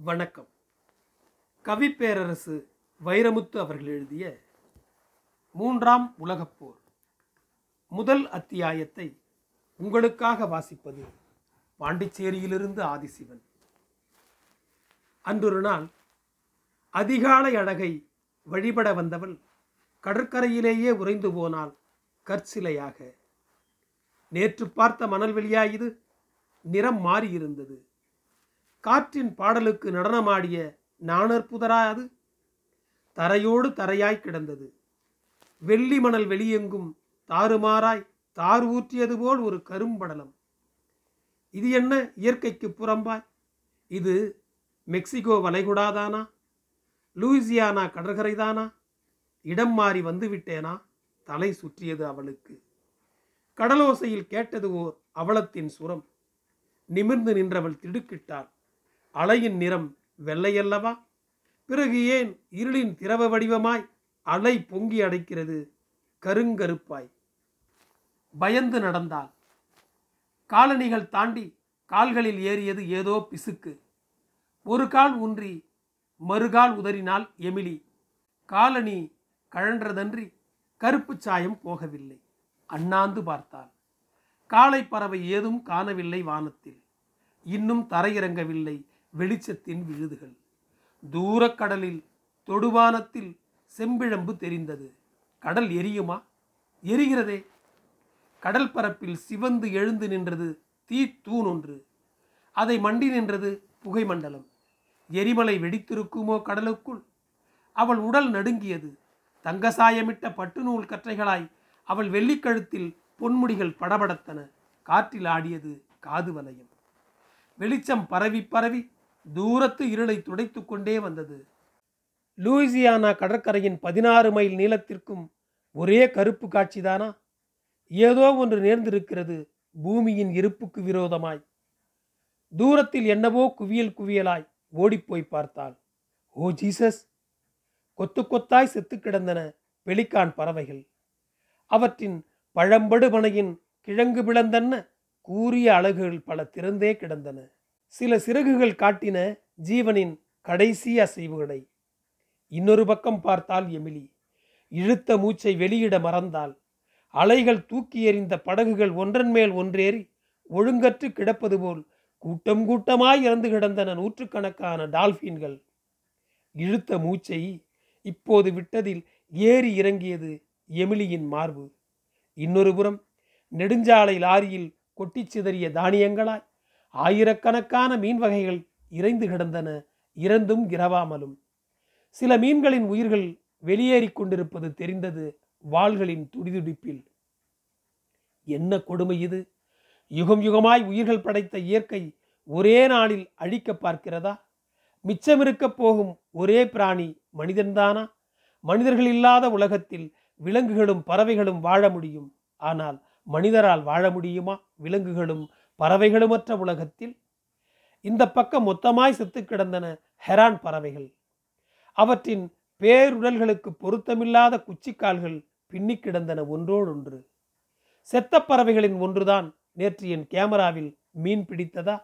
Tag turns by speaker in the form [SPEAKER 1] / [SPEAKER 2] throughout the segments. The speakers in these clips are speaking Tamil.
[SPEAKER 1] வணக்கம். கவிப்பேரரசு வைரமுத்து அவர்கள் எழுதிய மூன்றாம் உலகப் போர் முதல் அத்தியாயத்தை உங்களுக்காக வாசிப்பது பாண்டிச்சேரியிலிருந்து ஆதிசிவன். அன்றொரு நாள் அதிகாலை அழகை வழிபட வந்தவள் கடற்கரையிலேயே உறைந்து போனால் கற்சிலையாக. நேற்று பார்த்த மணல்வெளியா இது நிறம் மாறியிருந்தது. காற்றின் பாடலுக்கு நடனமாடிய நாணற்புதரா அது? தரையோடு தரையாய் கிடந்தது. வெள்ளி மணல் வெளியெங்கும் தாறுமாறாய் தார் ஊற்றியது போல் ஒரு கரும்படலம். இது என்ன இயற்கைக்கு புறம்பாய்? இது மெக்சிகோ வளைகுடாதானா? லூயிசியானா கடற்கரைதானா? இடம் மாறி வந்துவிட்டேனா? தலை சுற்றியது அவளுக்கு. கடலோசையில் கேட்டது ஓர் அவலத்தின் சுரம். நிமிர்ந்து நின்றவள் திடுக்கிட்டாள். அலையின் நிறம் வெள்ளையல்லவா? பிறகு ஏன் இருளின் திரவ வடிவமாய் அலை பொங்கி அடைக்கிறது? கருங்கருப்பாய். பயந்து நடந்தாள். காலணிகள் தாண்டி கால்களில் ஏறியது ஏதோ பிசுக்கு. ஒரு கால் ஊன்றி மறுகால் உதறினால் எமிலி. காலணி கழன்றதன்றி கருப்பு சாயம் போகவில்லை. அண்ணாந்து பார்த்தாள். காளை பறவை ஏதும் காணவில்லை வானத்தில். இன்னும் தரையிறங்கவில்லை. வெளிச்சத்தின் விழுதுகள். தூரக்கடலில் தொடுவானத்தில் செம்பிழம்பு தெரிந்தது. கடல் எரியுமா? எரிகிறதே. கடல் பரப்பில் சிவந்து எழுந்து நின்றது தீ தூண் ஒன்று. அதை மண்டி நின்றது புகை மண்டலம். எரிமலை வெடித்திருக்குமோ கடலுக்குள்? அவள் உடல் நடுங்கியது. தங்கசாயமிட்ட பட்டுநூல் கற்றைகளாய் அவள் வெள்ளிக்கழுத்தில் பொன்முடிகள் படபடத்தன. காற்றில் ஆடியது காது வலயம் வெளிச்சம் பரவி பரவி தூரத்து இருளை துடைத்து கொண்டே வந்தது. லூயிசியானா கடற்கரையின் பதினாறு மைல் நீளத்திற்கும் ஒரே கருப்பு காட்சிதானா ஏதோ ஒன்று நேர்ந்திருக்கிறது பூமியின் இருப்புக்கு விரோதமாய். தூரத்தில் என்னவோ குவியல் குவியலாய் ஓடிப்போய் பார்த்தாள். Oh Jesus! கொத்து கொத்தாய் செத்து கிடந்தன பெலிக்கான் பறவைகள். அவற்றின் பழம்படுமனையின் கிழங்கு பிளந்தன்ன கூரிய அழகுகள் பல திறந்தே கிடந்தன. சில சிறகுகள் காட்டின ஜீவனின் கடைசி அசைவுகளை. இன்னொரு பக்கம் பார்த்தால் எமிலி இழுத்த மூச்சை வெளியிட மறந்தால் அலைகள் தூக்கி எறிந்த படகுகள் ஒன்றன் மேல் ஒன்றேறி ஒழுங்கற்று கிடப்பது போல் கூட்டம் கூட்டமாய் இறந்து கிடந்தன நூற்றுக்கணக்கான டால்பின்கள் இழுத்த மூச்சை இப்போது விட்டதில் ஏறி இறங்கியது எமிலியின் மார்பு. இன்னொரு புறம் நெடுஞ்சாலை லாரியில் கொட்டிச் சிதறிய தானியங்களாய் ஆயிரக்கணக்கான மீன் வகைகள் இறைந்து கிடந்தன இறந்தும் இரவாமலும். சில மீன்களின் உயிர்கள் வெளியேறிக் கொண்டிருப்பது தெரிந்தது வாள்களின் துடிதுடிப்பில். என்ன கொடுமை இது? யுகம் யுகமாய் உயிர்கள் படைத்த இயற்கை ஒரே நாளில் அழிக்க பார்க்கிறதா? மிச்சமிருக்கப் போகும் ஒரே பிராணி மனிதன்தானா? மனிதர்கள் இல்லாத உலகத்தில் விலங்குகளும் பறவைகளும் வாழ முடியும். ஆனால் மனிதரால் வாழ முடியுமா? விலங்குகளும் பறவைகளுமற்ற உலகத்தில் இந்த பக்கம் மொத்தமாய் செத்து கிடந்தன ஹெரான் பறவைகள். அவற்றின் பேருடல்களுக்கு பொருத்தமில்லாத குச்சிக்கால்கள் பின்னி கிடந்தன ஒன்றோடொன்று. செத்த பறவைகளின் ஒன்றுதான் நேற்று என் கேமராவில் மீன் பிடித்ததா?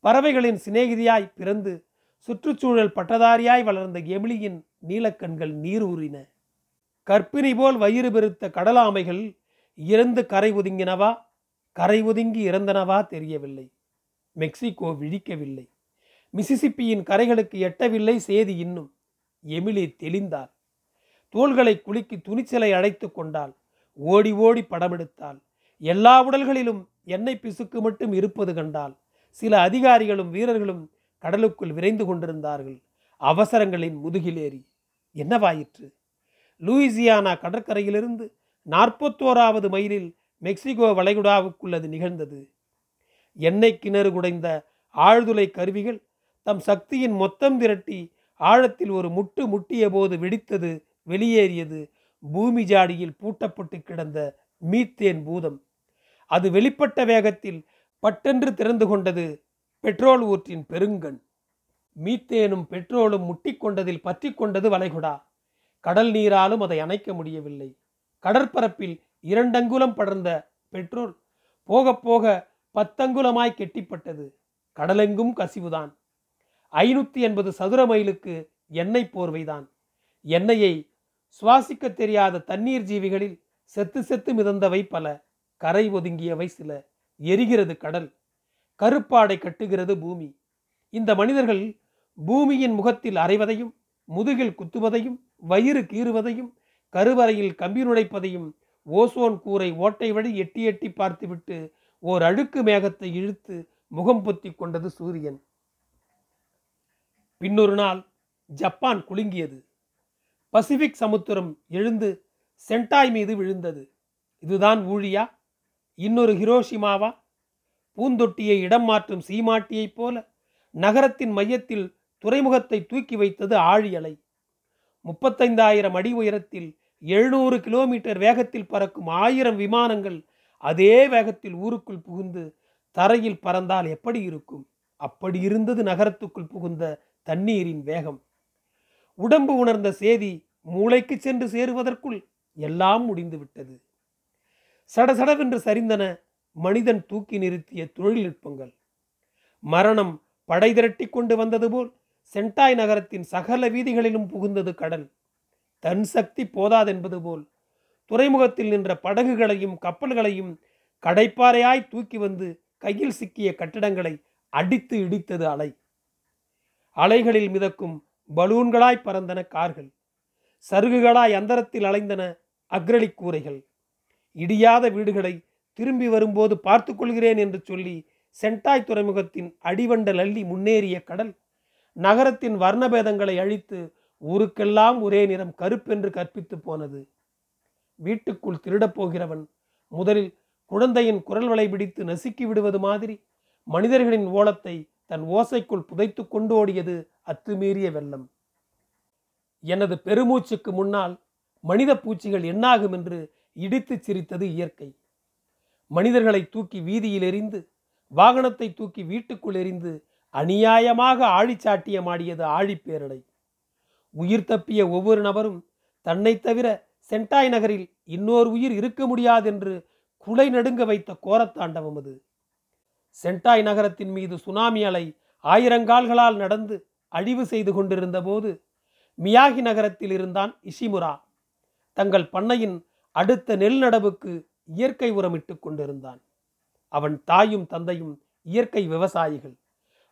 [SPEAKER 1] பறவைகளின் சிநேகிதியாய் பிறந்து சுற்றுச்சூழல் பட்டதாரியாய் வளர்ந்த எமிலியின் நீலக்கண்கள் நீர் ஊறின. கற்பிணி போல் வயிறு பெருத்த கடலாமைகள் இறந்து கரை ஒதுங்கினவா? கரை ஒதுங்கி இறந்தனவா தெரியவில்லை. மெக்சிகோ விழிக்கவில்லை. மிசிசிப்பியின் கரைகளுக்கு எட்டவில்லை சேதி இன்னும். எமிலி தெளிந்தாள். தோள்களை குலுக்கி துணிச்சலை அழைத்து கொண்டாள். ஓடி ஓடி படமெடுத்தாள். எல்லா உடல்களிலும் எண்ணெய் பிசுக்கு மட்டும் இருப்பது கண்டால் சில அதிகாரிகளும் வீரர்களும் கடலுக்குள் விரைந்து கொண்டிருந்தார்கள். அவசரங்களின் முதுகிலேறி. என்னவாயிற்று? லூயிசியானா கடற்கரையிலிருந்து நாற்பத்தோராவது மைலில் மெக்சிகோ வளைகுடாவுக்குள் அது நிகழ்ந்தது. எண்ணெய் கிணறு குடைந்த ஆழ்துளை கருவிகள் தம் சக்தியின் மொத்தம் திரட்டி ஆழத்தில் ஒரு முட்டு முட்டிய போது வெடித்தது வெளியேறியது. பூமி ஜாடியில் பூட்டப்பட்டு கிடந்த மீத்தேன் பூதம். அது வெளிப்பட்ட வேகத்தில் பட்டென்று திறந்து கொண்டது பெட்ரோல் ஊற்றின் பெருங்கண். மீத்தேனும் பெட்ரோலும் முட்டிக்கொண்டதில் பற்றி கொண்டது வளைகுடா. கடல் நீராலும் அதை அணைக்க முடியவில்லை. கடற்பரப்பில் இரண்டங்குலம் படர்ந்த பெட்ரோல் போக போக பத்தங்குலமாய் கெட்டிப்பட்டது. கடலெங்கும் கசிவுதான். ஐநூற்றி எண்பது சதுர மைலுக்கு எண்ணெய் போர்வைதான். எண்ணெயை சுவாசிக்க தெரியாத தண்ணீர் ஜீவிகளில் செத்து செத்து மிதந்தவை பல. கரை ஒதுங்கியவை சில. எரிகிறது கடல். கருப்பாடை கட்டுகிறது பூமி. இந்த மனிதர்கள் பூமியின் முகத்தில் அரைவதையும் முதுகில் குத்துவதையும் வயிறு கீறுவதையும் கருவறையில் கம்பி நுழைப்பதையும் ஓசோன் கூரை ஓட்டை வழி எட்டி எட்டி பார்த்துவிட்டு ஓர் அழுக்கு மேகத்தை இழுத்து முகம் பொத்தி கொண்டது சூரியன். பின்னொரு நாள் ஜப்பான் குலுங்கியது. பசிபிக் சமுத்திரம் எழுந்து சென்டாய் மீது விழுந்தது. இதுதான் ஊழியா? இன்னொரு ஹிரோஷிமாவா? பூந்தொட்டியை இடம் மாற்றும் சீமாட்டியைப் போல நகரத்தின் மையத்தில் துறைமுகத்தை தூக்கி வைத்தது ஆழியலை. முப்பத்தைந்தாயிரம் அடி உயரத்தில் எழுநூறு கிலோமீட்டர் வேகத்தில் பறக்கும் ஆயிரம் விமானங்கள் அதே வேகத்தில் ஊருக்குள் புகுந்து தரையில் பறந்தால் எப்படி இருக்கும்? அப்படி இருந்தது நகரத்துக்குள் புகுந்த தண்ணீரின் வேகம். உடம்பு உணர்ந்த சேதி மூளைக்கு சென்று சேருவதற்குள் எல்லாம் முடிந்துவிட்டது. சடசடவென்று சரிந்தன மனிதன் தூக்கி நிறுத்திய தொழில்நுட்பங்கள் மரணம் படை திரட்டி கொண்டு வந்தது போல் சென்டாய் நகரத்தின் சகல வீதிகளிலும் புகுந்தது கடல். தன் சக்தி போதாதென்பது போல் துறைமுகத்தில் நின்ற படகுகளையும் கப்பல்களையும் கடைப்பாறையாய் தூக்கி வந்து கையில் சிக்கிய கட்டிடங்களை அடித்து இடித்தது அலை. அலைகளில் மிதக்கும் பலூன்களாய் பறந்தன கார்கள். சருகுகளாய் அந்தரத்தில் அலைந்தன அக்ரலி கூரைகள். இடியாத வீடுகளை திரும்பி வரும்போது பார்த்து கொள்கிறேன் என்று சொல்லி சென்டாய் துறைமுகத்தின் அடிவண்ட லள்ளி முன்னேறிய கடல் நகரத்தின் வர்ணபேதங்களை அழித்து ஊருக்கெல்லாம் ஒரே நிறம் கருப்பென்று கற்பித்து போனது. வீட்டுக்குள் திருடப் போகிறவன் முதலில் குழந்தையின் குரல் வலை பிடித்து நசுக்கி விடுவது மாதிரி மனிதர்களின் ஓலத்தை தன் ஓசைக்குள் புதைத்து கொண்டு ஓடியது அத்துமீறிய வெள்ளம். எனது பெருமூச்சுக்கு முன்னால் மனித பூச்சிகள் என்னாகும் என்று இடித்து சிரித்தது இயற்கை. மனிதர்களை தூக்கி வீதியில் எறிந்து வாகனத்தை தூக்கி வீட்டுக்குள் எறிந்து அநியாயமாக ஆழிச்சாட்டியமாடியது ஆழிப்பேரலை உயிர் தப்பிய ஒவ்வொரு நபரும் தன்னை தவிர சென்டாய் நகரில் இன்னொரு உயிர் இருக்க முடியாதென்று குலை நடுங்க வைத்த கோரத்தாண்டவம் அது. சென்டாய் நகரத்தின் மீது சுனாமி அலை ஆயிரங்கால்களால் நடந்து அழிவு செய்து கொண்டிருந்த போது மியாகி நகரத்தில் இருந்தான் இஷிமுரா. தங்கள் பண்ணையின் அடுத்த நெல் நடவுக்கு இயற்கை உரமிட்டு கொண்டிருந்தான். அவன் தாயும் தந்தையும் இயற்கை விவசாயிகள்.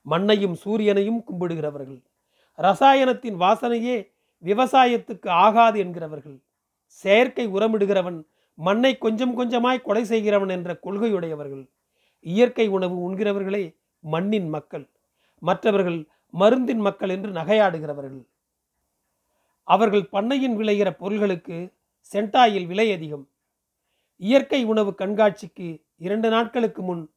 [SPEAKER 1] மண்ணையும் சூரியனையும் கும்பிடுகிறவர்கள். ரசாயனத்தின் வாசனையே விவசாயத்துக்கு ஆகாது என்கிறவர்கள் செயற்கை உரமிடுகிறவன் மண்ணை கொஞ்சம் கொஞ்சமாய் கொலை செய்கிறவன் என்ற கொள்கையுடையவர்கள் இயற்கை உணவு உண்கிறவர்களே மண்ணின் மக்கள் மற்றவர்கள் மருந்தின் மக்கள் என்று நகையாடுகிறவர்கள். அவர்கள் பண்ணையின் விளைகிற பொருள்களுக்கு சென்டாயில் விலை அதிகம். இயற்கை உணவு கண்காட்சிக்கு இரண்டு நாட்களுக்கு முன்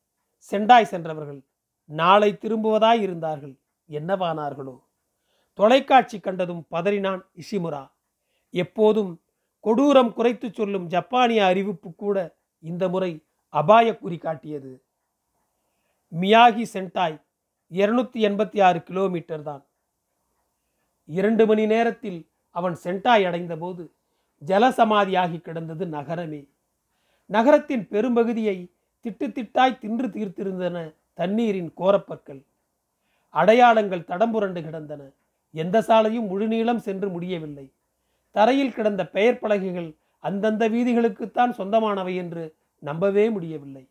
[SPEAKER 1] சென்டாய் சென்றவர்கள் நாளை திரும்புவதாய் இருந்தார்கள் என்னவானார்களோ? தொலைக்காட்சி கண்டதும் பதறினான் இஷிமுரா எப்போதும் கொடூரம் குறைத்து சொல்லும் ஜப்பானிய அறிவிப்பு கூட இந்த முறை அபாய குறி காட்டியது. மியாகி சென்டாய் இருநூத்தி எண்பத்தி ஆறு கிலோமீட்டர் தான். இரண்டு மணி நேரத்தில் அவன் சென்டாய் அடைந்தபோது ஜலசமாதியாகி கிடந்தது நகரமே. நகரத்தின் பெரும்பகுதியை திட்டு திட்டாய் தின்று தீர்த்திருந்தன தண்ணீரின் கோரப்பற்கள். அடையாளங்கள் தடம்புரண்டு கிடந்தன. எந்த சாலையும் முழுநீளம் சென்று முடியவில்லை. தரையில் கிடந்த பெயர் பலகைகள் அந்தந்த வீதிகளுக்குத்தான் சொந்தமானவை என்று நம்பவே முடியவில்லை.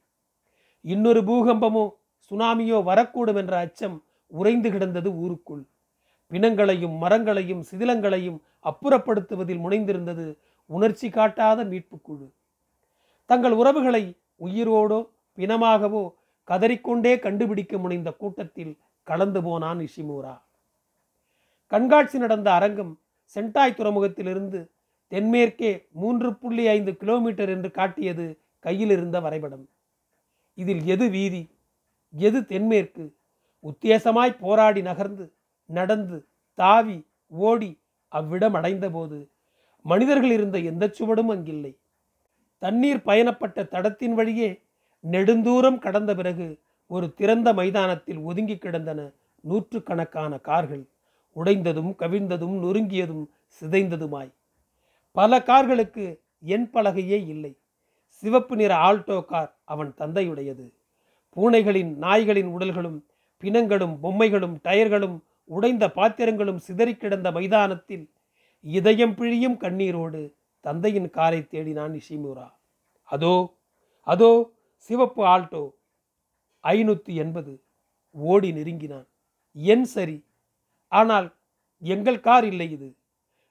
[SPEAKER 1] இன்னொரு பூகம்பமோ சுனாமியோ வரக்கூடும் என்ற அச்சம் உறைந்து கிடந்தது ஊருக்குள். பிணங்களையும் மரங்களையும் சிதிலங்களையும் அப்புறப்படுத்துவதில் முனைந்திருந்தது உணர்ச்சி காட்டாத மீட்புக் குழு தங்கள் உறவுகளை உயிரோடோ பிணமாகவோ கதறிக்கொண்டே கண்டுபிடிக்க முனைந்த கூட்டத்தில் கலந்து போனான் இஷிமூரா. கண்காட்சி நடந்த அரங்கம் சென்டாய் துறைமுகத்திலிருந்து தென்மேற்கே மூன்று புள்ளி ஐந்து கிலோமீட்டர் என்று காட்டியது கையில் இருந்த வரைபடம். இதில் எது வீதி எது தென்மேற்கு உத்தேசமாய் போராடி நகர்ந்து நடந்து தாவி ஓடி அவ்விடம் அடைந்தபோது மனிதர்கள் இருந்த எந்த சுவடும் அங்கில்லை. தண்ணீர் பயணப்பட்ட தடத்தின் வழியே நெடுந்தூரம் கடந்த பிறகு ஒரு திறந்த மைதானத்தில் ஒதுங்கி கிடந்தன நூற்றுக்கணக்கான கார்கள். உடைந்ததும் கவிழ்ந்ததும் நொறுங்கியதும் சிதைந்ததுமாய். பல கார்களுக்கு என் பலகையே இல்லை. சிவப்பு நிற ஆல்டோ கார் அவன் தந்தையுடையது. பூனைகளின் நாய்களின் உடல்களும் பிணங்களும் பொம்மைகளும் டயர்களும் உடைந்த பாத்திரங்களும் சிதறிக் கிடந்த மைதானத்தில் இதயம் பிழியும் கண்ணீரோடு தந்தையின் காரை தேடினான் இஷிமுரா அதோ அதோ சிவப்பு ஆல்டோ ஐநூற்றி எண்பது ஓடி நெருங்கினான். என் சரி ஆனால் எங்கள் கார் இல்லை இது.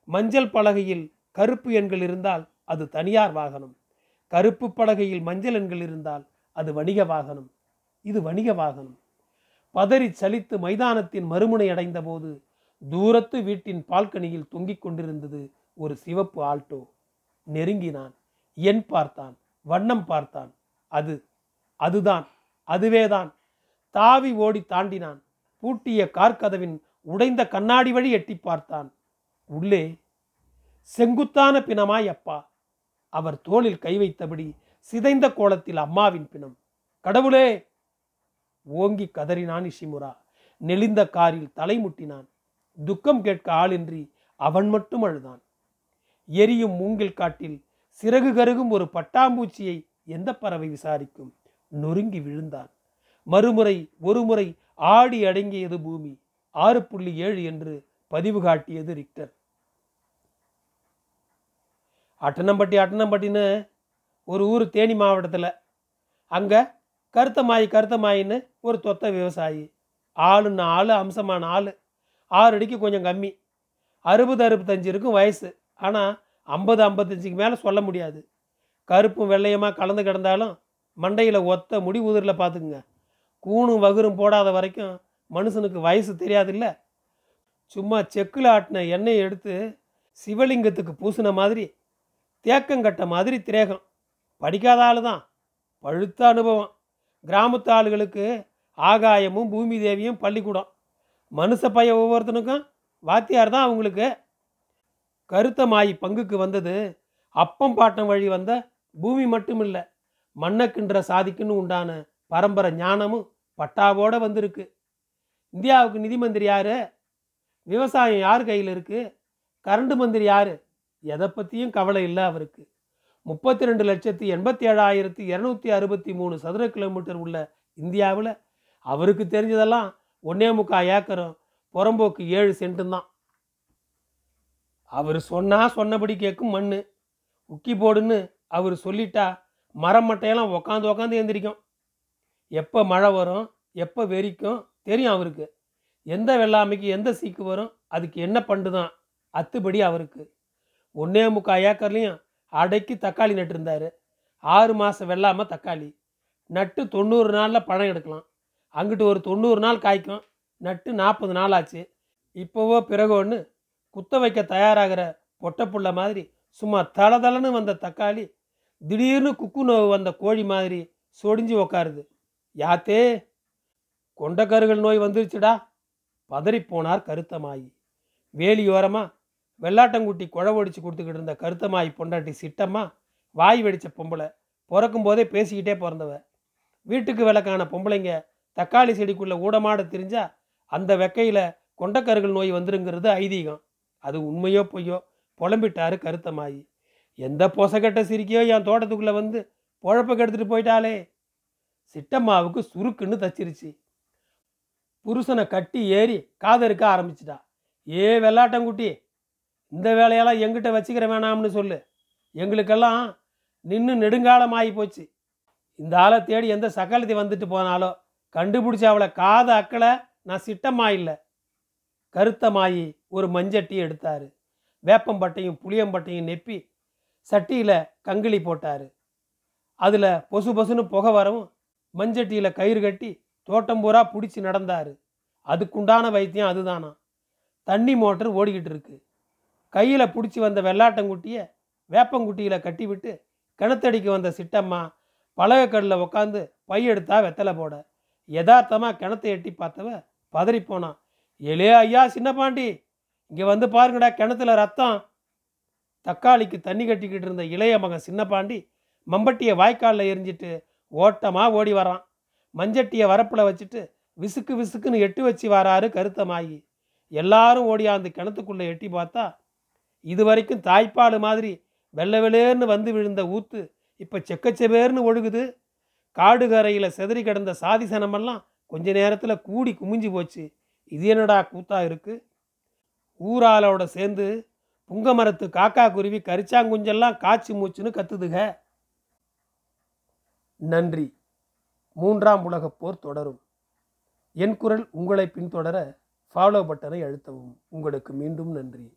[SPEAKER 1] மஞ்சள் பலகையில் கருப்பு எண்கள் இருந்தால் அது தனியார் வாகனம். கருப்பு பலகையில் மஞ்சள் எண்கள் இருந்தால் அது வணிக வாகனம். இது வணிக வாகனம். பதறி சலித்து மைதானத்தின் மறுமுனை அடைந்தபோது தூரத்து வீட்டின் பால்கனியில் தொங்கிக் கொண்டிருந்தது ஒரு சிவப்பு ஆல்டோ. நெருங்கினான். எண் பார்த்தான். வண்ணம் பார்த்தான். அது அதுதான் அதுவேதான். தாவி ஓடி தாண்டினான். பூட்டிய கார்கதவின் உடைந்த கண்ணாடி வழி எட்டி பார்த்தான். உள்ளே செங்குத்தான பிணமாய் அப்பா. அவர் தோளில் கை வைத்தபடி சிதைந்த கோலத்தில் அம்மாவின் பிணம். கடவுளே! ஓங்கி கதறினான் இஷிமுரா. நெளிந்த காரில் தலைமுட்டினான் துக்கம் கேட்க ஆளின்றி அவன் மட்டும் அழுதான். எரியும் மூங்கில் காட்டில் சிறகு கருகும் ஒரு பட்டாம்பூச்சியை எந்த பறவை விசாரிக்கும்? நொறுங்கி விழுந்தான். மறுமுறை ஒருமுறை ஆடி அடங்கியது பூமி. ஆறு புள்ளி ஏழு என்று பதிவு காட்டியது ரிக்டர். அட்டனம்பட்டி அட்டனம்பட்டின்னு ஒரு ஊர் தேனி மாவட்டத்தில். அங்கே கருத்தமாயி கருத்தமாயின்னு ஒரு தொத்த விவசாயி. ஆளுன்னு ஆள் அம்சமான ஆள் ஆறு அடிக்கு கொஞ்சம் கம்மி. அறுபது அறுபத்தஞ்சு இருக்கும் வயசு. ஆனால் ஐம்பது ஐம்பத்தஞ்சுக்கு மேலே சொல்ல முடியாது. கருப்பும் வெள்ளையமாக கலந்து கிடந்தாலும் மண்டையில் ஒத்த முடி உதிரில் பார்த்துக்குங்க கூணும் வகுரும் போடாத வரைக்கும் மனுஷனுக்கு வயசு தெரியாதுல்ல? சும்மா செக்கில் ஆட்டின எண்ணெயை எடுத்து சிவலிங்கத்துக்கு பூசின மாதிரி தேக்கங்கட்ட மாதிரி திரேகம். படிக்காத ஆள் தான் பழுத்த அனுபவம். கிராமத்து ஆளுகளுக்கு ஆகாயமும் பூமி தேவியும் பள்ளிக்கூடம். மனுஷ பைய ஒவ்வொருத்தனுக்கும் வாத்தியார் தான் அவங்களுக்கு. கருத்த மாயி பங்குக்கு வந்தது அப்பம் பாட்டம் வழி வந்த பூமி மட்டும் இல்லை மண்ணக்கின்ற சாதிக்குன்னு உண்டான பரம்பரை ஞானமும் பட்டாவோடு வந்திருக்கு. இந்தியாவுக்கு நிதி மந்திரி யார்? விவசாயம் யார் கையில் இருக்குது கரண்ட் மந்திரி யார்? எதை பற்றியும் கவலை இல்லை அவருக்கு. முப்பத்தி ரெண்டு லட்சத்தி எண்பத்தி ஏழாயிரத்தி இரநூத்தி அறுபத்தி மூணு சதுர கிலோமீட்டர் உள்ள இந்தியாவில் அவருக்கு தெரிஞ்சதெல்லாம் ஒன்னே முக்கால் ஏக்கரும் புறம்போக்கு ஏழு சென்ட்டும் தான். அவர் சொன்னால் சொன்னபடி கேட்கும் மண் உக்கி போடுன்னு அவர் சொல்லிட்டா மரம் மட்டையெல்லாம் உக்காந்து உக்காந்து எந்திரிக்கும். எப்போ மழை வரும் எப்போ வெறிக்கும் தெரியும் அவருக்கு. எந்த வெள்ளாமைக்கு எந்த சீக்கு வரும் அதுக்கு என்ன பண்டு தான் அத்துபடி அவருக்கு. ஒன்றே முக்கால் ஏக்கர்லேயும் அடைக்கி தக்காளி நட்டுருந்தார். ஆறு மாதம் வெள்ளாமல் தக்காளி. நட்டு தொண்ணூறு நாளில் பழம் எடுக்கலாம். அங்கிட்டு ஒரு தொண்ணூறு நாள் காய்க்கும். நட்டு நாற்பது நாள் ஆச்சு. இப்போவோ பிறகோன்னு குத்த வைக்க தயாராகிற பொட்டப்புள்ள மாதிரி சும்மா தளதளன்னு வந்த தக்காளி திடீர்னு குக்கு நோவு வந்த கோழி மாதிரி சொடிஞ்சு உக்காருது. யாத்தே! கொண்டக்கருகள் நோய் வந்துருச்சுடா. பதறிப்போனார் கருத்தமாயி. வேலியோரமாக வெள்ளாட்டங்குட்டி குழவடிச்சு கொடுத்துக்கிட்டு இருந்த கருத்தமாயி பொண்டாட்டி சிட்டம்மா வாய் வெடிச்ச பொம்பளை பிறக்கும் போதே பேசிக்கிட்டே பிறந்தவ. வீட்டுக்கு விளக்கான பொம்பளைங்க தக்காளி செடிக்குள்ளே ஊடமாட தெரிஞ்சா அந்த வெக்கையில் கொண்டக்கருகள் நோய் வந்துருங்கிறது ஐதீகம். அது உண்மையோ பொய்யோ புலம்பிட்டாரு கருத்தமாயி. எந்த பொசக்கட்ட சிரிக்கையோ என் தோட்டத்துக்குள்ளே வந்து பொழப்ப கெடுத்துட்டு போயிட்டாலே சிட்டம்மாவுக்கு சுருக்குன்னு தச்சிருச்சு. புருஷனை கட்டி ஏறி காதறுக்க ஆரம்பிச்சிட்டா. ஏ வெள்ளாட்டங்குட்டி இந்த வேலையெல்லாம் எங்கிட்ட வச்சுக்கிற வேணாம்னு சொல்லு. எங்களுக்கெல்லாம் நின்று நெடுங்காலம் ஆகி போச்சு. இந்த ஆளை தேடி எந்த சக்கலத்தை வந்துட்டு போனாலோ கண்டுபிடிச்ச அவளை காத அக்களை நான் சிட்டமாயில்லை. கருத்தமாயி ஒரு மஞ்சட்டி எடுத்தார். வேப்பம்பட்டையும் புளியம்பட்டையும் நெப்பி சட்டியில் கங்கிலி போட்டார். அதில் பொசு பொசுன்னு புகை வரவும் மஞ்சட்டியில் கயிறு கட்டி தோட்டம் பூரா பிடிச்சி நடந்தார். அதுக்குண்டான வைத்தியம் அதுதானா? தண்ணி மோட்டர் ஓடிக்கிட்டு இருக்கு. கையில் பிடிச்சி வந்த வெள்ளாட்டங்குட்டியை வேப்பங்குட்டியில் கட்டிவிட்டு கிணத்தடிக்கு வந்த சிட்டம்மா பலகக்கல்லில் உட்காந்து பை வெத்தலை போட. யதார்த்தமாக கிணத்தை எட்டி பார்த்தவ பதறி போனான் எலே ஐயா சின்ன பாண்டி இங்கே வந்து பாருங்கடா கிணத்துல ரத்தம். தக்காளிக்கு தண்ணி கட்டிக்கிட்டு இருந்த இளைய மகன் சின்ன பாண்டி மம்பட்டியை வாய்க்காலில் எரிஞ்சிட்டு ஓட்டமாக ஓடி வரான். மஞ்சட்டியை வரப்பில் வச்சுட்டு விசுக்கு விசுக்குன்னு எட்டு வச்சு வராரு கருத்தமாகி எல்லாரும் ஓடியாந்து கிணத்துக்குள்ளே எட்டி பார்த்தா இது வரைக்கும் தாய்ப்பால் மாதிரி வெள்ளை வெளேர்னு வந்து விழுந்த ஊத்து இப்போ செக்கச்செவேர்னு ஒழுகுது. காடு கரையில் செதறி கிடந்த சாதி சனமெல்லாம் கொஞ்ச நேரத்தில் கூடி குமிஞ்சு போச்சு. இது என்னடா கூத்தா இருக்கு? ஊராலோட சேர்ந்து புங்க மரத்து காக்கா குருவி கரிச்சாங்குஞ்செல்லாம் காய்ச்சி மூச்சுன்னு கத்துதுக. நன்றி. மூன்றாம் உலகப் போர் தொடரும். என் குரல் உங்களை பின்தொடர ஃபாலோ பட்டனை அழுத்தவும். உங்களுக்கு மீண்டும் நன்றி.